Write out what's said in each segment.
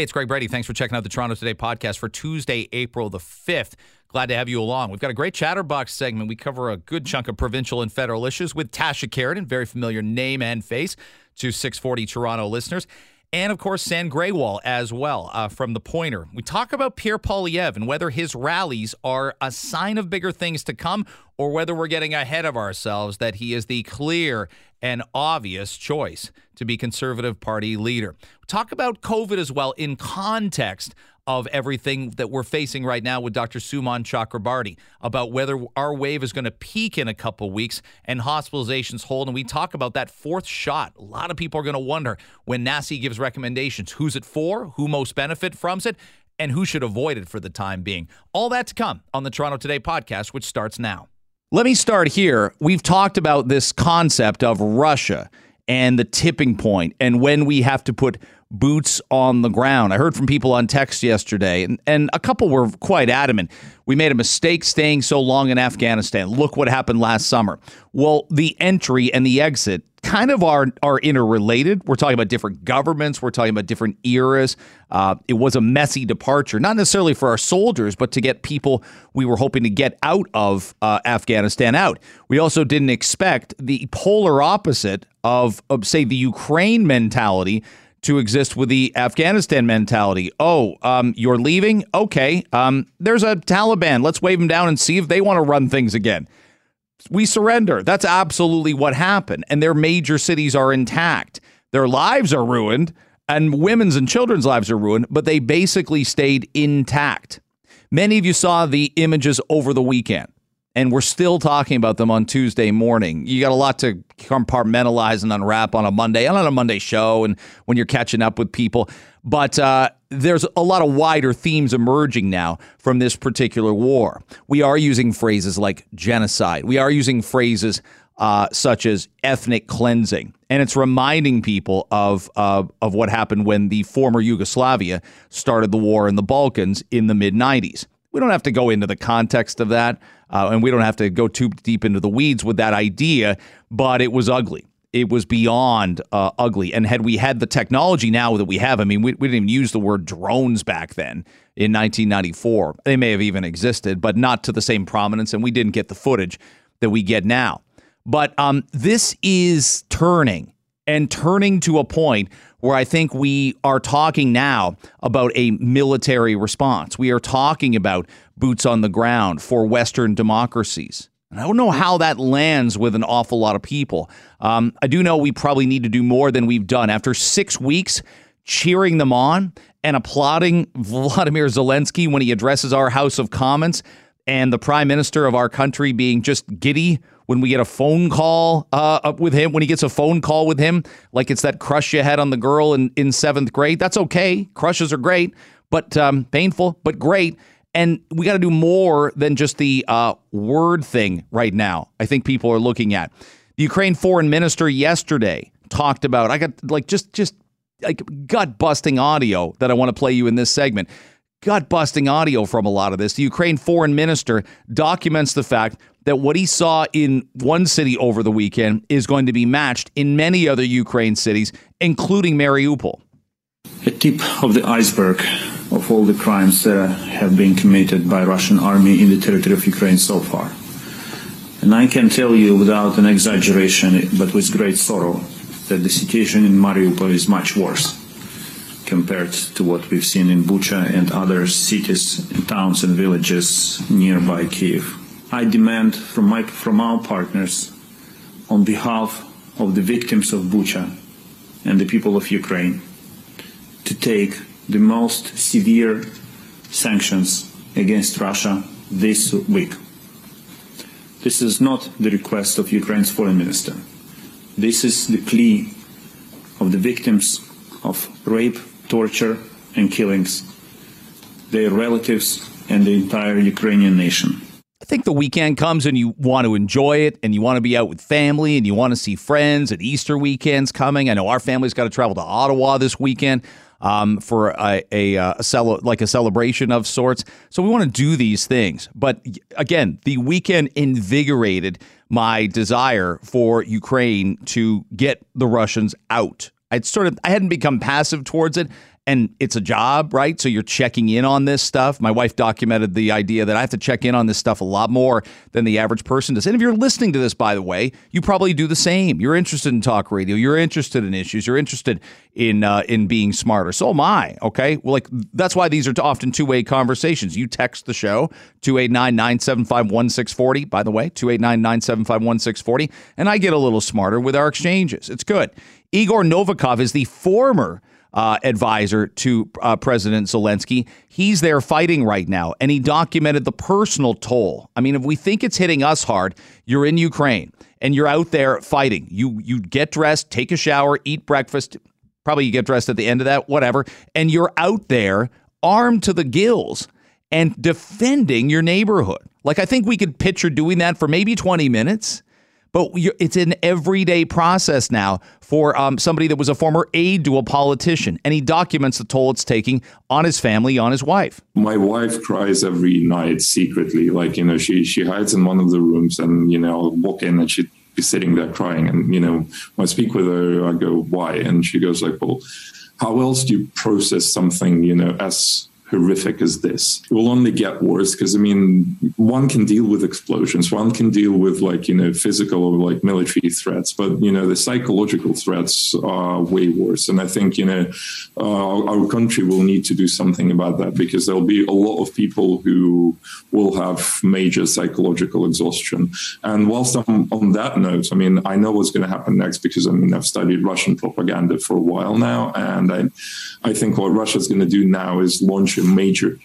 Hey, it's Greg Brady. Thanks for checking out the Toronto Today podcast for Tuesday, April the 5th. Glad to have you along. We've got a great Chatterbox segment. We cover a good chunk of provincial and federal issues with Tasha Kheiriddin, very familiar name and face to 640 Toronto listeners. And of course, Sam Grewal as well uh, from The Pointer. We talk about Pierre Poilievre and whether his rallies are a sign of bigger things to come or whether we're getting ahead of ourselves that he is the clear and obvious choice to be Conservative Party leader. We talk about COVID as well in context of everything that we're facing right now with Dr. Suman Chakrabarti about whether our wave is going to peak in a couple weeks and hospitalizations hold. And we talk about that fourth shot. A lot of people are going to wonder when NACI gives recommendations who's it for, who most benefit from it, and who should avoid it for the time being. All that to come on the Toronto Today podcast, which starts now. Let me start here. We've talked about this concept of Russia and the tipping point and when we have to put boots on the ground. I heard from people on text yesterday, and, and a couple were quite adamant. We made a mistake staying so long in Afghanistan. Look what happened last summer. Well, the entry and the exit kind of are are interrelated. We're talking about different governments. We're talking about different eras. Uh, it was a messy departure, not necessarily for our soldiers, but to get people we were hoping to get out of uh, Afghanistan out. We also didn't expect the polar opposite of, of say the Ukraine mentality to exist with the Afghanistan mentality. Oh, um, you're leaving? Okay. Um, there's a Taliban. Let's wave them down and see if they want to run things again. We surrender. That's absolutely what happened. And their major cities are intact. Their lives are ruined, and women's and children's lives are ruined, but they basically stayed intact. Many of you saw the images over the weekend and we're still talking about them on Tuesday morning. You got a lot to compartmentalize and unwrap on a Monday and on a Monday show, and when you're catching up with people. But uh, there's a lot of wider themes emerging now from this particular war. We are using phrases like genocide. We are using phrases uh, such as ethnic cleansing, and it's reminding people of uh, of what happened when the former Yugoslavia started the war in the Balkans in the mid '90s. We don't have to go into the context of that, uh, and we don't have to go too deep into the weeds with that idea, but it was ugly. It was beyond uh, ugly. And had we had the technology now that we have, I mean, we, we didn't even use the word drones back then in 1994. They may have even existed, but not to the same prominence, and we didn't get the footage that we get now. But um, this is turning and turning to a point where I think we are talking now about a military response. We are talking about boots on the ground for Western democracies. And I don't know how that lands with an awful lot of people. Um, I do know we probably need to do more than we've done. After six weeks cheering them on and applauding Vladimir Zelensky when he addresses our House of Commons, and the prime minister of our country being just giddy when we get a phone call uh, with him, when he gets a phone call with him, like it's that crush you had on the girl in, in seventh grade. That's okay. Crushes are great, but um, painful, but great. And we got to do more than just the uh, word thing right now. I think people are looking at the Ukraine foreign minister yesterday talked about. I got like just just like gut busting audio that I want to play you in this segment gut busting audio from a lot of this. The Ukraine foreign minister documents the fact that what he saw in one city over the weekend is going to be matched in many other Ukraine cities, including Mariupol. A tip of the iceberg of all the crimes that have been committed by Russian army in the territory of Ukraine so far. And I can tell you without an exaggeration, but with great sorrow, that the situation in Mariupol is much worse compared to what we've seen in Bucha and other cities, towns, and villages nearby Kiev. I demand from, my, from our partners, on behalf of the victims of Bucha and the people of Ukraine, to take the most severe sanctions against Russia this week. This is not the request of Ukraine's foreign minister. This is the plea of the victims of rape, torture, and killings, their relatives, and the entire Ukrainian nation. Think the weekend comes and you want to enjoy it and you want to be out with family and you want to see friends and Easter weekend's coming. I know our family's got to travel to Ottawa this weekend um, for a, a, a cel- like a celebration of sorts. So we want to do these things. But again, the weekend invigorated my desire for Ukraine to get the Russians out I'd sort of I hadn't become passive towards it, and it's a job, right? So you're checking in on this stuff. My wife documented the idea that I have to check in on this stuff a lot more than the average person does. And if you're listening to this, by the way, you probably do the same. You're interested in talk radio. You're interested in issues. You're interested in uh, in being smarter. So am I. Okay, well, like that's why these are often two way conversations. You text the show 289-975-1640. By the way, 289-975-1640, and I get a little smarter with our exchanges. It's good. Igor Novikov is the former uh, advisor to uh, President Zelensky. He's there fighting right now, and he documented the personal toll. I mean, if we think it's hitting us hard, you're in Ukraine and you're out there fighting. You you get dressed, take a shower, eat breakfast. Probably you get dressed at the end of that, whatever, and you're out there armed to the gills and defending your neighborhood. Like I think we could picture doing that for maybe 20 minutes but it's an everyday process now for um, somebody that was a former aide to a politician, and he documents the toll it's taking on his family, on his wife. My wife cries every night secretly, like you know, she she hides in one of the rooms, and you know, I'll walk in and she'd be sitting there crying, and you know, when I speak with her, I go, "Why?" and she goes like, "Well." How else do you process something, you know, as horrific as this. It will only get worse because I mean, one can deal with explosions, one can deal with like you know physical or like military threats, but you know the psychological threats are way worse. And I think you know uh, our country will need to do something about that because there'll be a lot of people who will have major psychological exhaustion. And whilst I'm on that note, I mean, I know what's going to happen next because I mean I've studied Russian propaganda for a while now, and I I think what Russia's going to do now is launch a major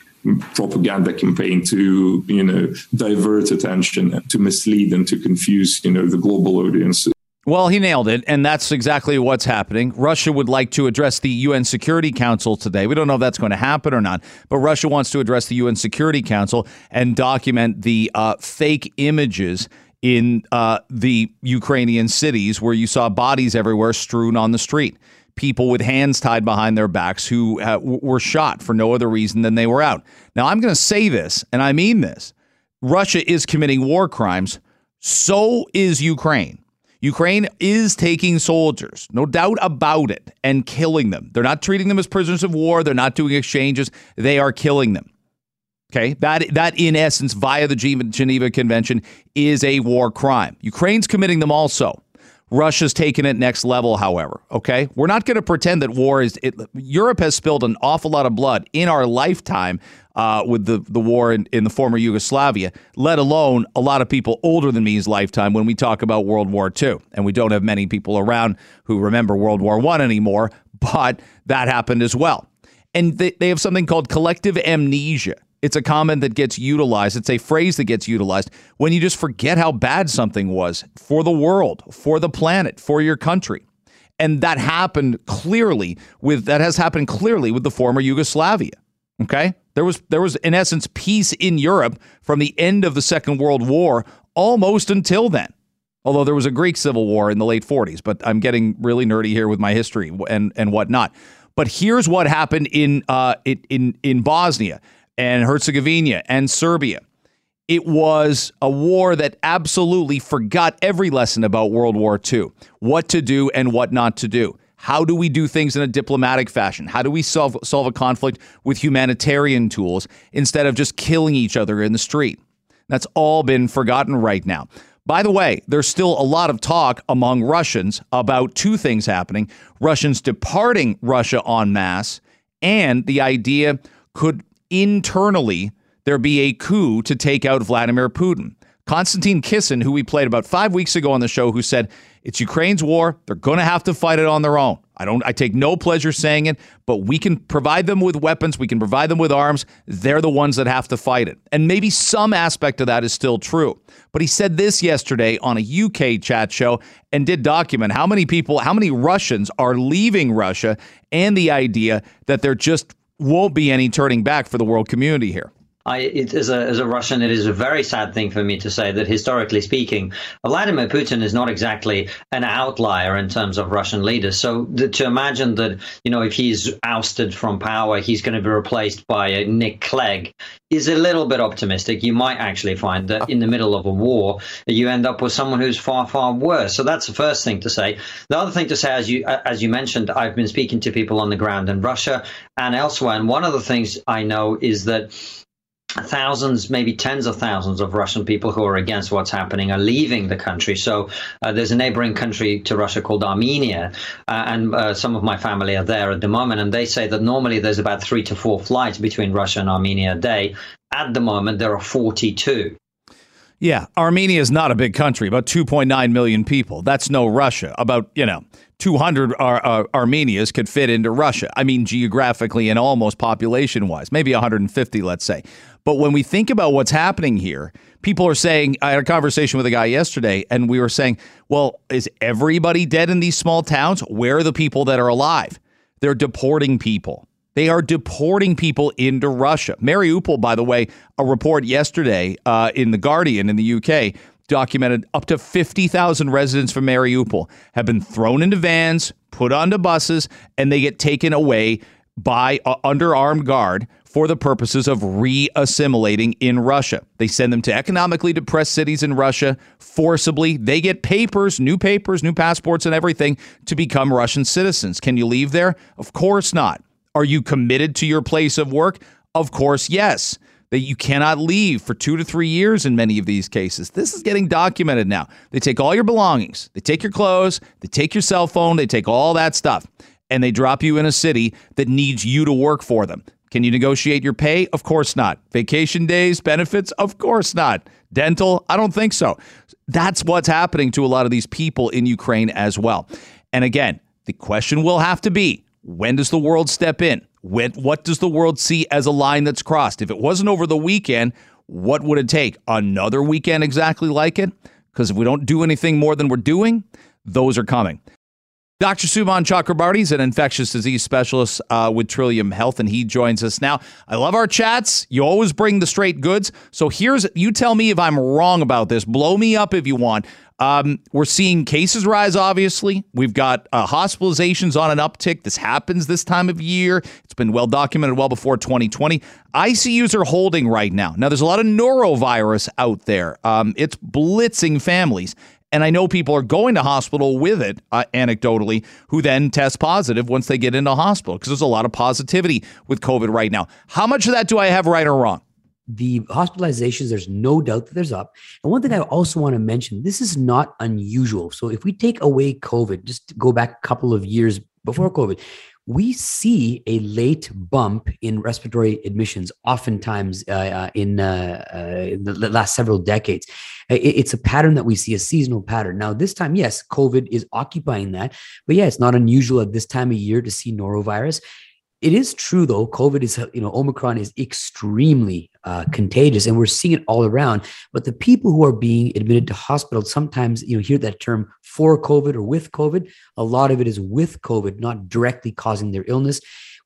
propaganda campaign to you know divert attention to mislead and to confuse you know the global audience well, he nailed it, and that's exactly what's happening. Russia would like to address the UN Security Council today. We don't know if that's going to happen or not, but Russia wants to address the UN Security Council and document the uh, fake images in uh, the Ukrainian cities where you saw bodies everywhere strewn on the street people with hands tied behind their backs who uh, were shot for no other reason than they were out. Now, I'm going to say this, and I mean this Russia is committing war crimes. So is Ukraine. Ukraine is taking soldiers, no doubt about it, and killing them. They're not treating them as prisoners of war. They're not doing exchanges. They are killing them. Okay, that that in essence, via the Geneva Convention, is a war crime. Ukraine's committing them also. Russia's taken it next level, however. Okay. We're not going to pretend that war is. It, Europe has spilled an awful lot of blood in our lifetime uh, with the, the war in, in the former Yugoslavia, let alone a lot of people older than me's lifetime when we talk about World War II. And we don't have many people around who remember World War I anymore, but that happened as well. And they, they have something called collective amnesia. It's a comment that gets utilized. It's a phrase that gets utilized when you just forget how bad something was for the world, for the planet, for your country. And that happened clearly with that has happened clearly with the former Yugoslavia. Okay? There was there was in essence peace in Europe from the end of the Second World War almost until then. Although there was a Greek civil war in the late 40s, but I'm getting really nerdy here with my history and and whatnot. But here's what happened in uh, in in Bosnia and Herzegovina and Serbia. It was a war that absolutely forgot every lesson about World War II what to do and what not to do. How do we do things in a diplomatic fashion? How do we solve, solve a conflict with humanitarian tools instead of just killing each other in the street? That's all been forgotten right now. By the way, there's still a lot of talk among Russians about two things happening Russians departing Russia en masse, and the idea could internally there be a coup to take out Vladimir Putin. Konstantin Kisin, who we played about five weeks ago on the show, who said it's Ukraine's war. They're going to have to fight it on their own. I don't. I take no pleasure saying it, but we can provide them with weapons. We can provide them with arms. They're the ones that have to fight it. And maybe some aspect of that is still true. But he said this yesterday on a UK chat show and did document how many people, how many Russians are leaving Russia, and the idea that they're just won't be any turning back for the world community here. I, it, as, a, as a Russian, it is a very sad thing for me to say that historically speaking, Vladimir Putin is not exactly an outlier in terms of Russian leaders. So the, to imagine that, you know, if he's ousted from power, he's going to be replaced by Nick Clegg is a little bit optimistic. You might actually find that in the middle of a war, you end up with someone who's far, far worse. So that's the first thing to say. The other thing to say, as you as you mentioned, I've been speaking to people on the ground in Russia and elsewhere, and one of the things I know is that thousands, maybe tens of thousands of Russian people who are against what's happening are leaving the country. So uh, there's a neighboring country to Russia called Armenia, uh, and uh, some of my family are there at the moment. And they say that normally there's about three to four flights between Russia and Armenia a day. At the moment, there are 42. Yeah, Armenia is not a big country, about 2.9 million people. That's no Russia. About, you know, 200 Ar- uh, Armenias could fit into Russia. I mean, geographically and almost population wise, maybe 150, let's say. But when we think about what's happening here, people are saying, I had a conversation with a guy yesterday, and we were saying, well, is everybody dead in these small towns? Where are the people that are alive? They're deporting people. They are deporting people into Russia. Mariupol, by the way, a report yesterday uh, in The Guardian in the UK documented up to 50,000 residents from Mariupol have been thrown into vans, put onto buses, and they get taken away by uh, under armed guard for the purposes of re-assimilating in Russia. They send them to economically depressed cities in Russia forcibly. They get papers, new papers, new passports and everything to become Russian citizens. Can you leave there? Of course not. Are you committed to your place of work? Of course, yes. That you cannot leave for two to three years in many of these cases. This is getting documented now. They take all your belongings, they take your clothes, they take your cell phone, they take all that stuff, and they drop you in a city that needs you to work for them. Can you negotiate your pay? Of course not. Vacation days, benefits? Of course not. Dental? I don't think so. That's what's happening to a lot of these people in Ukraine as well. And again, the question will have to be when does the world step in? When, what does the world see as a line that's crossed? If it wasn't over the weekend, what would it take? Another weekend exactly like it? Because if we don't do anything more than we're doing, those are coming. Dr. Suman Chakrabarti is an infectious disease specialist uh, with Trillium Health, and he joins us now. I love our chats. You always bring the straight goods. So here's you tell me if I'm wrong about this. Blow me up if you want. Um, we're seeing cases rise, obviously. We've got uh, hospitalizations on an uptick. This happens this time of year. It's been well documented well before 2020. ICUs are holding right now. Now, there's a lot of norovirus out there. Um, it's blitzing families. And I know people are going to hospital with it, uh, anecdotally, who then test positive once they get into hospital because there's a lot of positivity with COVID right now. How much of that do I have right or wrong? The hospitalizations, there's no doubt that there's up. And one thing I also want to mention this is not unusual. So if we take away COVID, just go back a couple of years before COVID, we see a late bump in respiratory admissions, oftentimes uh, uh, in, uh, uh the last several decades. It's a pattern that we see, a seasonal pattern. Now, this time, yes, COVID is occupying that, but yeah, it's not unusual at this time of year to see norovirus. It is true though, COVID is, you know, Omicron is extremely uh, contagious and we're seeing it all around. But the people who are being admitted to hospital sometimes, you know, hear that term for COVID or with COVID. A lot of it is with COVID, not directly causing their illness.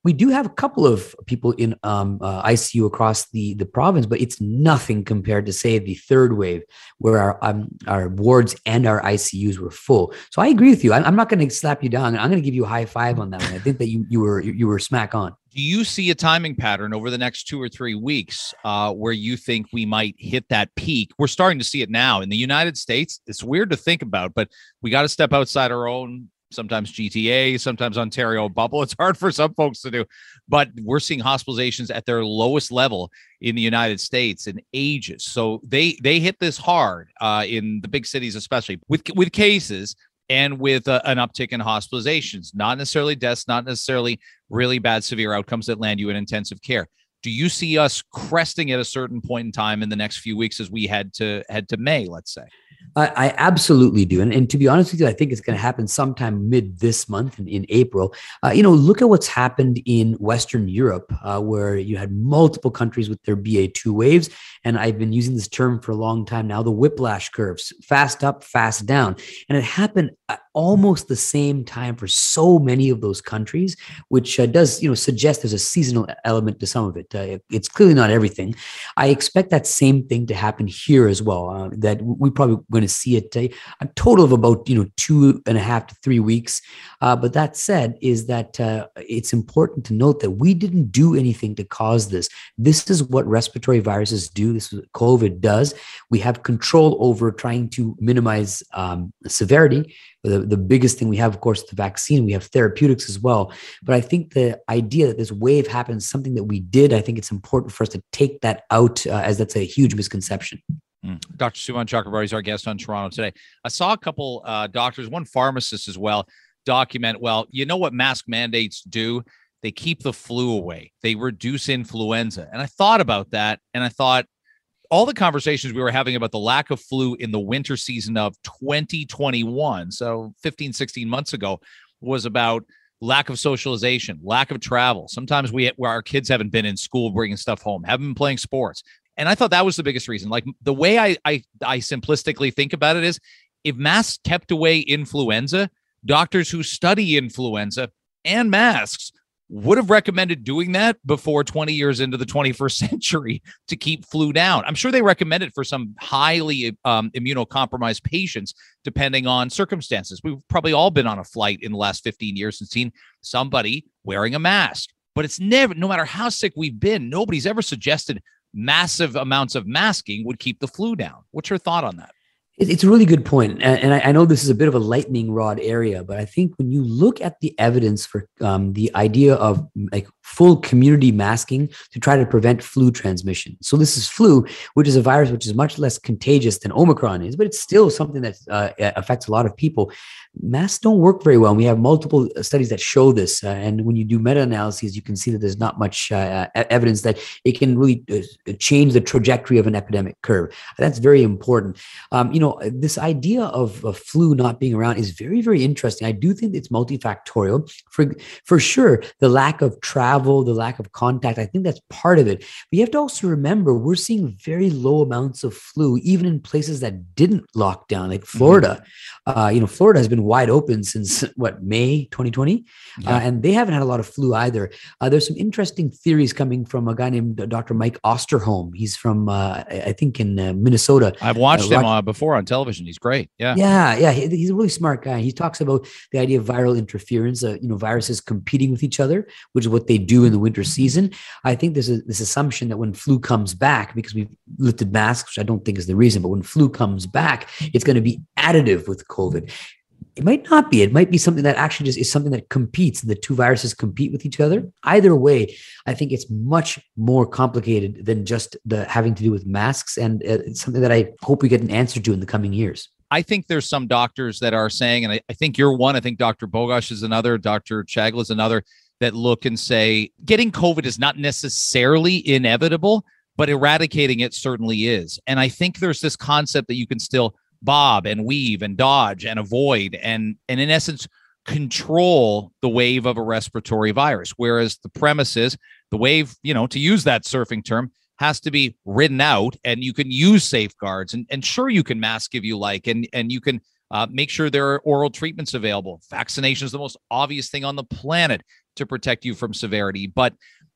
We do have a couple of people in um, uh, ICU across the, the province, but it's nothing compared to, say, the third wave, where our um, our wards and our ICUs were full. So I agree with you. I'm, I'm not going to slap you down. I'm going to give you a high five on that one. I think that you you were you were smack on. Do you see a timing pattern over the next two or three weeks uh, where you think we might hit that peak? We're starting to see it now in the United States. It's weird to think about, but we got to step outside our own sometimes GTA, sometimes Ontario bubble. It's hard for some folks to do, but we're seeing hospitalizations at their lowest level in the United States in ages. So they they hit this hard uh, in the big cities, especially with with cases and with uh, an uptick in hospitalizations. Not necessarily deaths, not necessarily really bad severe outcomes that land you in intensive care. Do you see us cresting at a certain point in time in the next few weeks as we head to head to May, let's say? I, I absolutely do. And, and, to be honest with you, I think it's going to happen sometime mid this month in, in April. Uh, you know, look at what's happened in Western Europe, uh, where you had multiple countries with their BA2 waves. And I've been using this term for a long time now the whiplash curves fast up, fast down. And it happened uh, almost the same time for so many of those countries, which uh, does you know suggest there's a seasonal element to some of it. Uh, it's clearly not everything. I expect that same thing to happen here as well. Uh, that we're probably going to see it a, a, total of about you know two and a half to three weeks. Uh, but that said, is that uh, it's important to note that we didn't do anything to cause this. This is what respiratory viruses do. This is what COVID does. We have control over trying to minimize um, severity the, the biggest thing we have, of course, the vaccine. We have therapeutics as well. But I think the idea that this wave happens, something that we did, I think it's important for us to take that out uh, as that's a huge misconception. Mm. Dr. Suman Chakrabarti is our guest on Toronto today. I saw a couple uh, doctors, one pharmacist as well, document well, you know what mask mandates do? They keep the flu away, they reduce influenza. And I thought about that and I thought, all the conversations we were having about the lack of flu in the winter season of 2021, so 15, 16 months ago, was about lack of socialization, lack of travel. Sometimes we where our kids haven't been in school bringing stuff home, haven't been playing sports. And I thought that was the biggest reason. Like the way I I, I simplistically think about it is if masks kept away influenza, doctors who study influenza and masks would have recommended doing that before 20 years into the 21st century to keep flu down. I'm sure they recommend it for some highly um, immunocompromised patients, depending on circumstances. We've probably all been on a flight in the last 15 years and seen somebody wearing a mask. But it's never, no matter how sick we've been, nobody's ever suggested massive amounts of masking would keep the flu down. What's your thought on that? It's a really good point. And I know this is a bit of a lightning rod area, but I think when you look at the evidence for um, the idea of like full community masking to try to prevent flu transmission. So this is flu, which is a virus which is much less contagious than Omicron is, but it's still something that uh, affects a lot of people masks don't work very well. And we have multiple uh, studies that show this. Uh, and when you do meta analyses, you can see that there's not much uh, evidence that it can really uh, change the trajectory of an epidemic curve. That's very important. Um, you know, this idea of, of, flu not being around is very, very interesting. I do think it's multifactorial. For, for sure, the lack of travel, the lack of contact, I think that's part of it. But you have to also remember we're seeing very low amounts of flu, even in places that didn't lock down, like Florida. Mm-hmm. Uh, you know, Florida has been wide open since what May 2020, yeah. uh, and they haven't had a lot of flu either. Uh, there's some interesting theories coming from a guy named Dr. Mike Osterholm. He's from uh, I think in uh, Minnesota. I've watched uh, him before on television. He's great. Yeah, yeah, yeah. He, he's a really smart guy. He talks about the idea of viral interference. you know, viruses competing with each other, which is what they do in the winter season. I think there's a, this assumption that when flu comes back, because we've lifted masks, which I don't think is the reason, but when flu comes back, it's going to be additive with COVID. It might not be. It might be something that actually just is something that competes. The two viruses compete with each other. Either way, I think it's much more complicated than just the having to do with masks, and uh, it's something that I hope we get an answer to in the coming years. I think there's some doctors that are saying, and I, I think you're one. I think Dr. Bogoch is another. Dr. Chagla is another that look and say getting COVID is not necessarily inevitable, but eradicating it certainly is. And I think there's this concept that you can still bob and weave and dodge and avoid and and in essence control the wave of a respiratory virus. Whereas the premise is the wave you know to use that surfing term has to be ridden out and you can use safeguards and, and sure you can mask if you like and and you can uh, make sure there are oral treatments available. Vaccination is the most obvious thing on the planet to protect you from severity but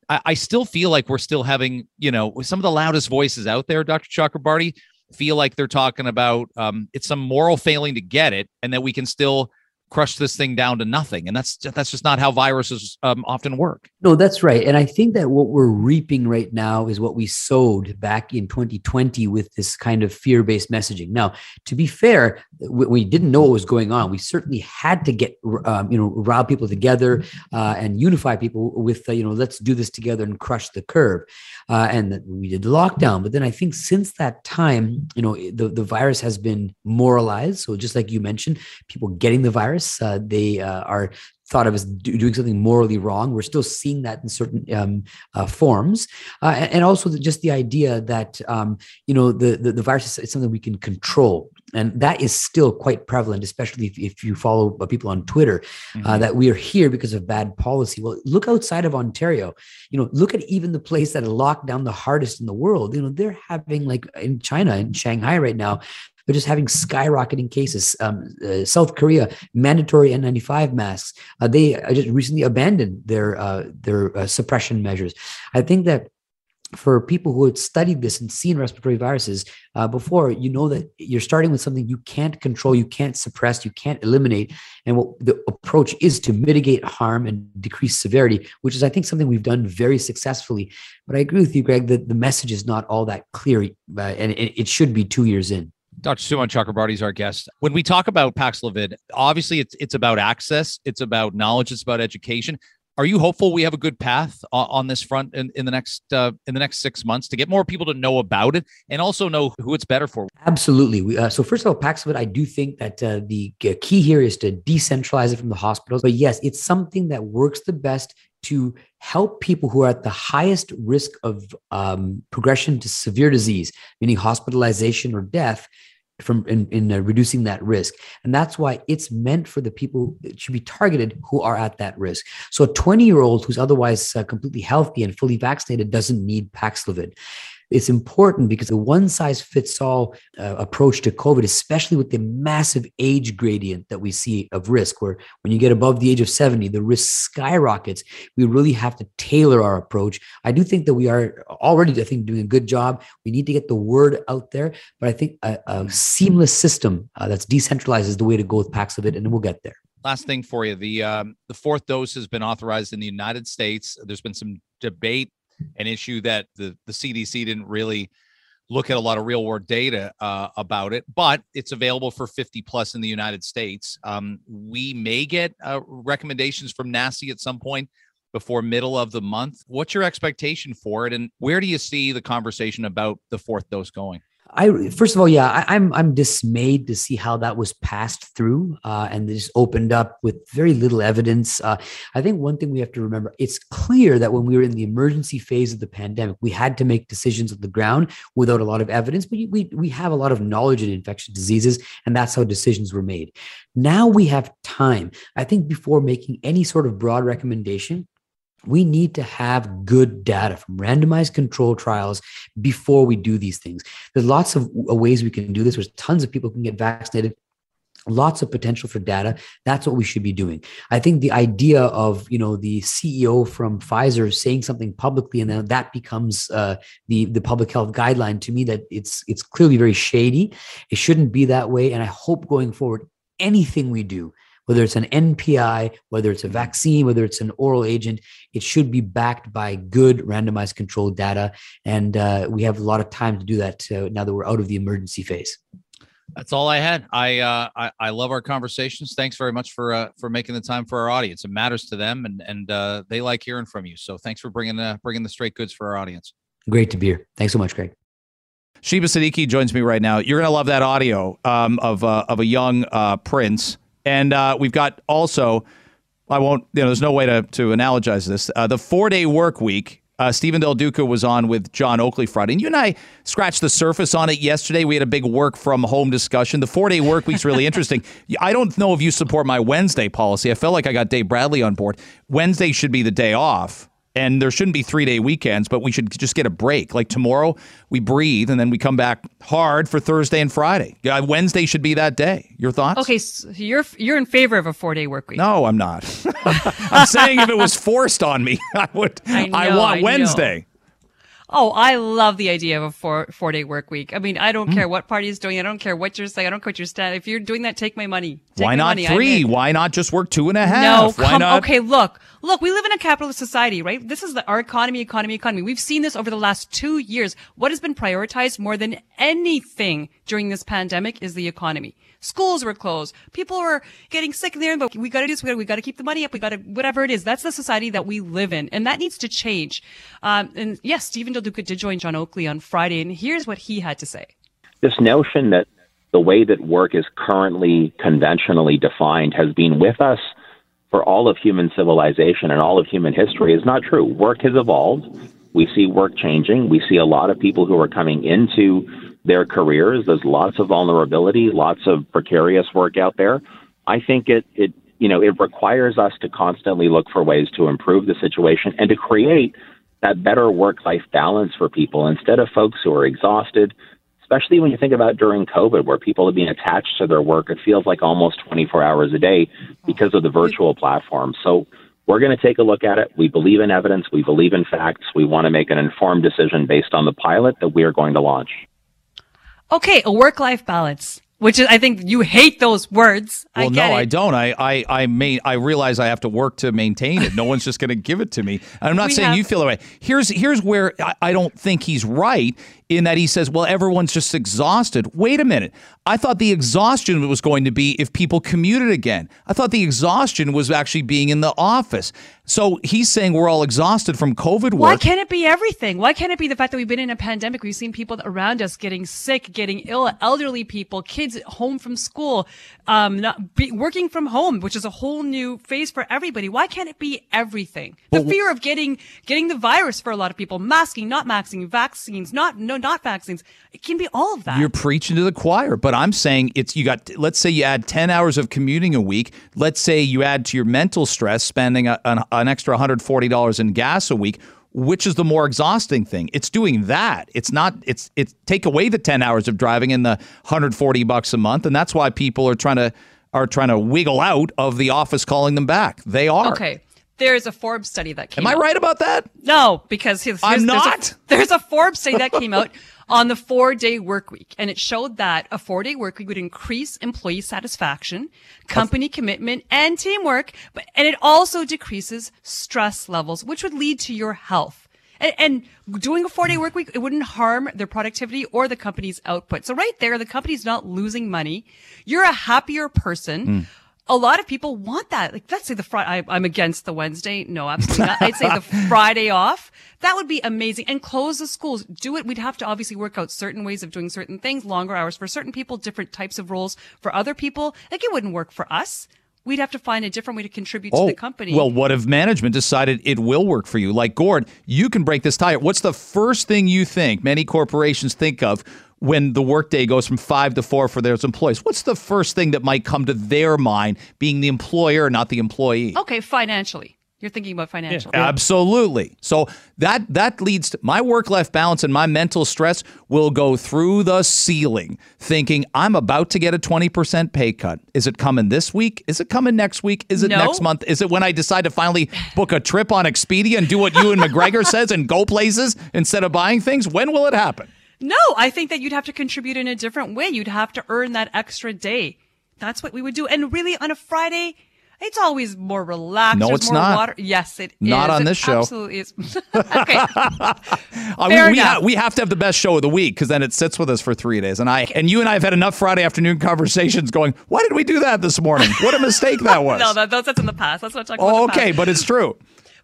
I, I still feel like we're still having you know some of the loudest voices out there dr chakrabarti feel like they're talking about um, it's some moral failing to get it and that we can still crush this thing down to nothing. And that's that's just not how viruses um, often work. No that's right. And i think that what we're reaping right now is what we sowed back in 2020 with this kind of fear-based messaging. Now to be fair we didn't know what was going on. We certainly had to get um, you know rile people together uh, and unify people with uh, you know let's do this together and crush the curve. Uh, and we did the lockdown. But then i think since that time you know the, the virus has been moralized. So just like you mentioned people getting the virus uh, they uh, are thought of as do, doing something morally wrong. We're still seeing that in certain um, uh, forms, uh, and, also the, just the idea that um, you know the, the, the virus is something we can control, and that is still quite prevalent, especially if, if you follow uh, people on Twitter. Uh, mm-hmm. Uh, that we are here because of bad policy. Well, look outside of Ontario. You know, look at even the place that locked down the hardest in the world. You know, they're having like in China in Shanghai right now but just having skyrocketing cases. Um, uh, South Korea mandatory N95 masks. Uh, they uh, just recently abandoned their uh, their uh, suppression measures. I think that for people who had studied this and seen respiratory viruses uh, before, you know that you're starting with something you can't control, you can't suppress, you can't eliminate. And what the approach is to mitigate harm and decrease severity, which is, I think, something we've done very successfully. But I agree with you, Greg, that the message is not all that clear, uh, and it, it should be two years in. Dr. Suman Chakrabarti is our guest. When we talk about Paxlovid, obviously it's it's about access, it's about knowledge, it's about education are you hopeful we have a good path on this front in, in the next uh, in the next six months to get more people to know about it and also know who it's better for? Absolutely. We, uh, so first of all, Paxlovid, I do think that uh, the key here is to decentralize it from the hospitals. But yes, it's something that works the best to help people who are at the highest risk of um, progression to severe disease, meaning hospitalization or death, from in, in uh, reducing that risk. And that's why it's meant for the people it should be targeted who are at that risk. So a 20 year old who's otherwise uh, completely healthy and fully vaccinated doesn't need paxlovid it's important because the one size fits all uh, approach to COVID, especially with the massive age gradient that we see of risk, where when you get above the age of 70, the risk skyrockets. We really have to tailor our approach. I do think that we are already, I think, doing a good job. We need to get the word out there, but I think a, a seamless system uh, that's decentralized is the way to go with Paxlovid, and we'll get there last thing for you the um, the fourth dose has been authorized in the united states there's been some debate an issue that the, the CDC didn't really look at a lot of real world data uh, about it, but it's available for 50 plus in the United States. Um, we may get uh, recommendations from NACI at some point before middle of the month. What's your expectation for it, and where do you see the conversation about the fourth dose going? I first of all, yeah, I, am I'm, I'm dismayed to see how that was passed through uh, and just opened up with very little evidence. Uh, I think one thing we have to remember: it's clear that when we were in the emergency phase of the pandemic, we had to make decisions on the ground without a lot of evidence. But we we have a lot of knowledge in infectious diseases, and that's how decisions were made. Now we have time. I think before making any sort of broad recommendation, we need to have good data from randomized control trials before we do these things. There's lots of ways we can do this. There's tons of people who can get vaccinated. Lots of potential for data. That's what we should be doing. I think the idea of you know the ceo from pfizer saying something publicly and then that becomes uh, the the public health guideline to me that it's it's clearly very shady. It shouldn't be that way. And i hope going forward anything we do whether it's an NPI, whether it's a vaccine, whether it's an oral agent, it should be backed by good randomized controlled data. And uh, we have a lot of time to do that uh, now that we're out of the emergency phase. That's all I had. I, uh, I, I love our conversations. Thanks very much for uh, for making the time for our audience. It matters to them, and and uh, they like hearing from you. So thanks for bringing uh, bringing the straight goods for our audience. Great to be here. Thanks so much, Greg. Sheba Siddiqui joins me right now. You're going to love that audio um, of uh, of a young uh, Prince and uh, we've got also, I won't, you know, there's no way to, to analogize this. Uh, the four day work week. Uh, Stephen Del Duca was on with John Oakley Friday, and you and I scratched the surface on it yesterday. We had a big work from home discussion. The four day work week's really interesting. I don't know if you support my Wednesday policy. I felt like I got Dave Bradley on board. Wednesday should be the day off and there shouldn't be three day weekends, but we should just get a break. Like tomorrow, we breathe, and then we come back hard for Thursday and Friday. Wednesday should be that day. Your thoughts? Okay, so you're you're in favor of a four day work week. No, I'm not. I'm saying if it was forced on me, I would. I, know, I want I Wednesday. Oh, I love the idea of a four four day work week. I mean, I don't mm. care what party is doing. I don't care what you're saying. I don't care what you're. If you're doing that, take my money. Take Why not money. three? Why not just work two and a half? No, Why come, not? okay. Look, look. We live in a capitalist society, right? This is the, our economy, economy, economy. We've seen this over the last two years. What has been prioritized more than anything during this pandemic is the economy. Schools were closed. People were getting sick there, but we got to do this. We got to keep the money up. We got to, whatever it is. That's the society that we live in. And that needs to change. Um, and yes, Stephen Del Duca did join John Oakley on Friday. And here's what he had to say. This notion that the way that work is currently conventionally defined has been with us for all of human civilization and all of human history is not true. Work has evolved. We see work changing. We see a lot of people who are coming into their careers. There's lots of vulnerability, lots of precarious work out there. I think it, it you know, it requires us to constantly look for ways to improve the situation and to create that better work life balance for people instead of folks who are exhausted, especially when you think about during COVID, where people are being attached to their work. It feels like almost 24 hours a day because of the virtual platform. So we're going to take a look at it. We believe in evidence. We believe in facts. We want to make an informed decision based on the pilot that we are going to launch. Okay, a work life balance. Which is, I think you hate those words. Well, I no, it. I don't. I, I, I may, I realize I have to work to maintain it. No one's just going to give it to me. And I'm not We saying have- you feel that way. Here's, here's where I, I don't think he's right in that he says, well, everyone's just exhausted. Wait a minute. I thought the exhaustion was going to be if people commuted again. I thought the exhaustion was actually being in the office. So he's saying we're all exhausted from COVID work. Why can't it be everything? Why can't it be the fact that we've been in a pandemic? We've seen people around us getting sick, getting ill, elderly people, kids home from school, um, not be, working from home, which is a whole new phase for everybody. Why can't it be everything? The fear of getting getting the virus for a lot of people, masking, not masking, vaccines, not no, not vaccines. It can be all of that. You're preaching to the choir, but I'm saying it's you got. Let's say you add ten hours of commuting a week. Let's say you add to your mental stress spending a, an, an extra 140 dollars in gas a week. Which is the more exhausting thing? It's doing that. It's not. It's it's take away the 10 hours of driving and the 140 bucks a month, and that's why people are trying to are trying to wiggle out of the office calling them back. They are. okay. There's a Forbes study that came Am I right about that? No, because here's, I'm here's- there's a- not? There's a, Forbes study that came out on the four day work week, and it showed that a four day work week would increase employee satisfaction, company commitment, and teamwork, but, and it also decreases stress levels, which would lead to your health. And, and doing a four day work week, it wouldn't harm their productivity or the company's output. So right there, the company's not losing money. You're a happier person. Hmm. A lot of people want that. Like, let's say the Friday, I'm against the Wednesday. No, absolutely not. I'd say the Friday off. That would be amazing. And close the schools. Do it. We'd have to obviously work out certain ways of doing certain things, longer hours for certain people, different types of roles for other people. Like, it wouldn't work for us. We'd have to find a different way to contribute to the oh, company. Oh, Well, what if management decided it will work for you? Like Gord, you can break this tie. What's the first thing you think many corporations think of when the workday goes from five to four for those employees? What's the first thing that might come to their mind, being the employer, not the employee? okay, financially. You're thinking about financially. Absolutely. So that that leads to my work life balance and my mental stress will go through the ceiling thinking I'm about to get a 20% pay cut. Is it coming this week? Is it coming next week? Is it No. next month? Is it when I decide to finally book a trip on Expedia and do what you and McGregor says and go places instead of buying things? When will it happen? No, I think that you'd have to contribute in a different way. You'd have to earn that extra day. That's what we would do. And really, on a Friday, it's always more relaxed. No, There's it's more not. Water. Yes, it is. Not on It this show. Absolutely is. okay. Fair we, we, ha- we have to have the best show of the week because then it sits with us for three days. And I and you and I have had enough Friday afternoon conversations going, why did we do that this morning? What a mistake that was. No, that, that's that's in the past. Let's not talk about oh, the okay, but it's true.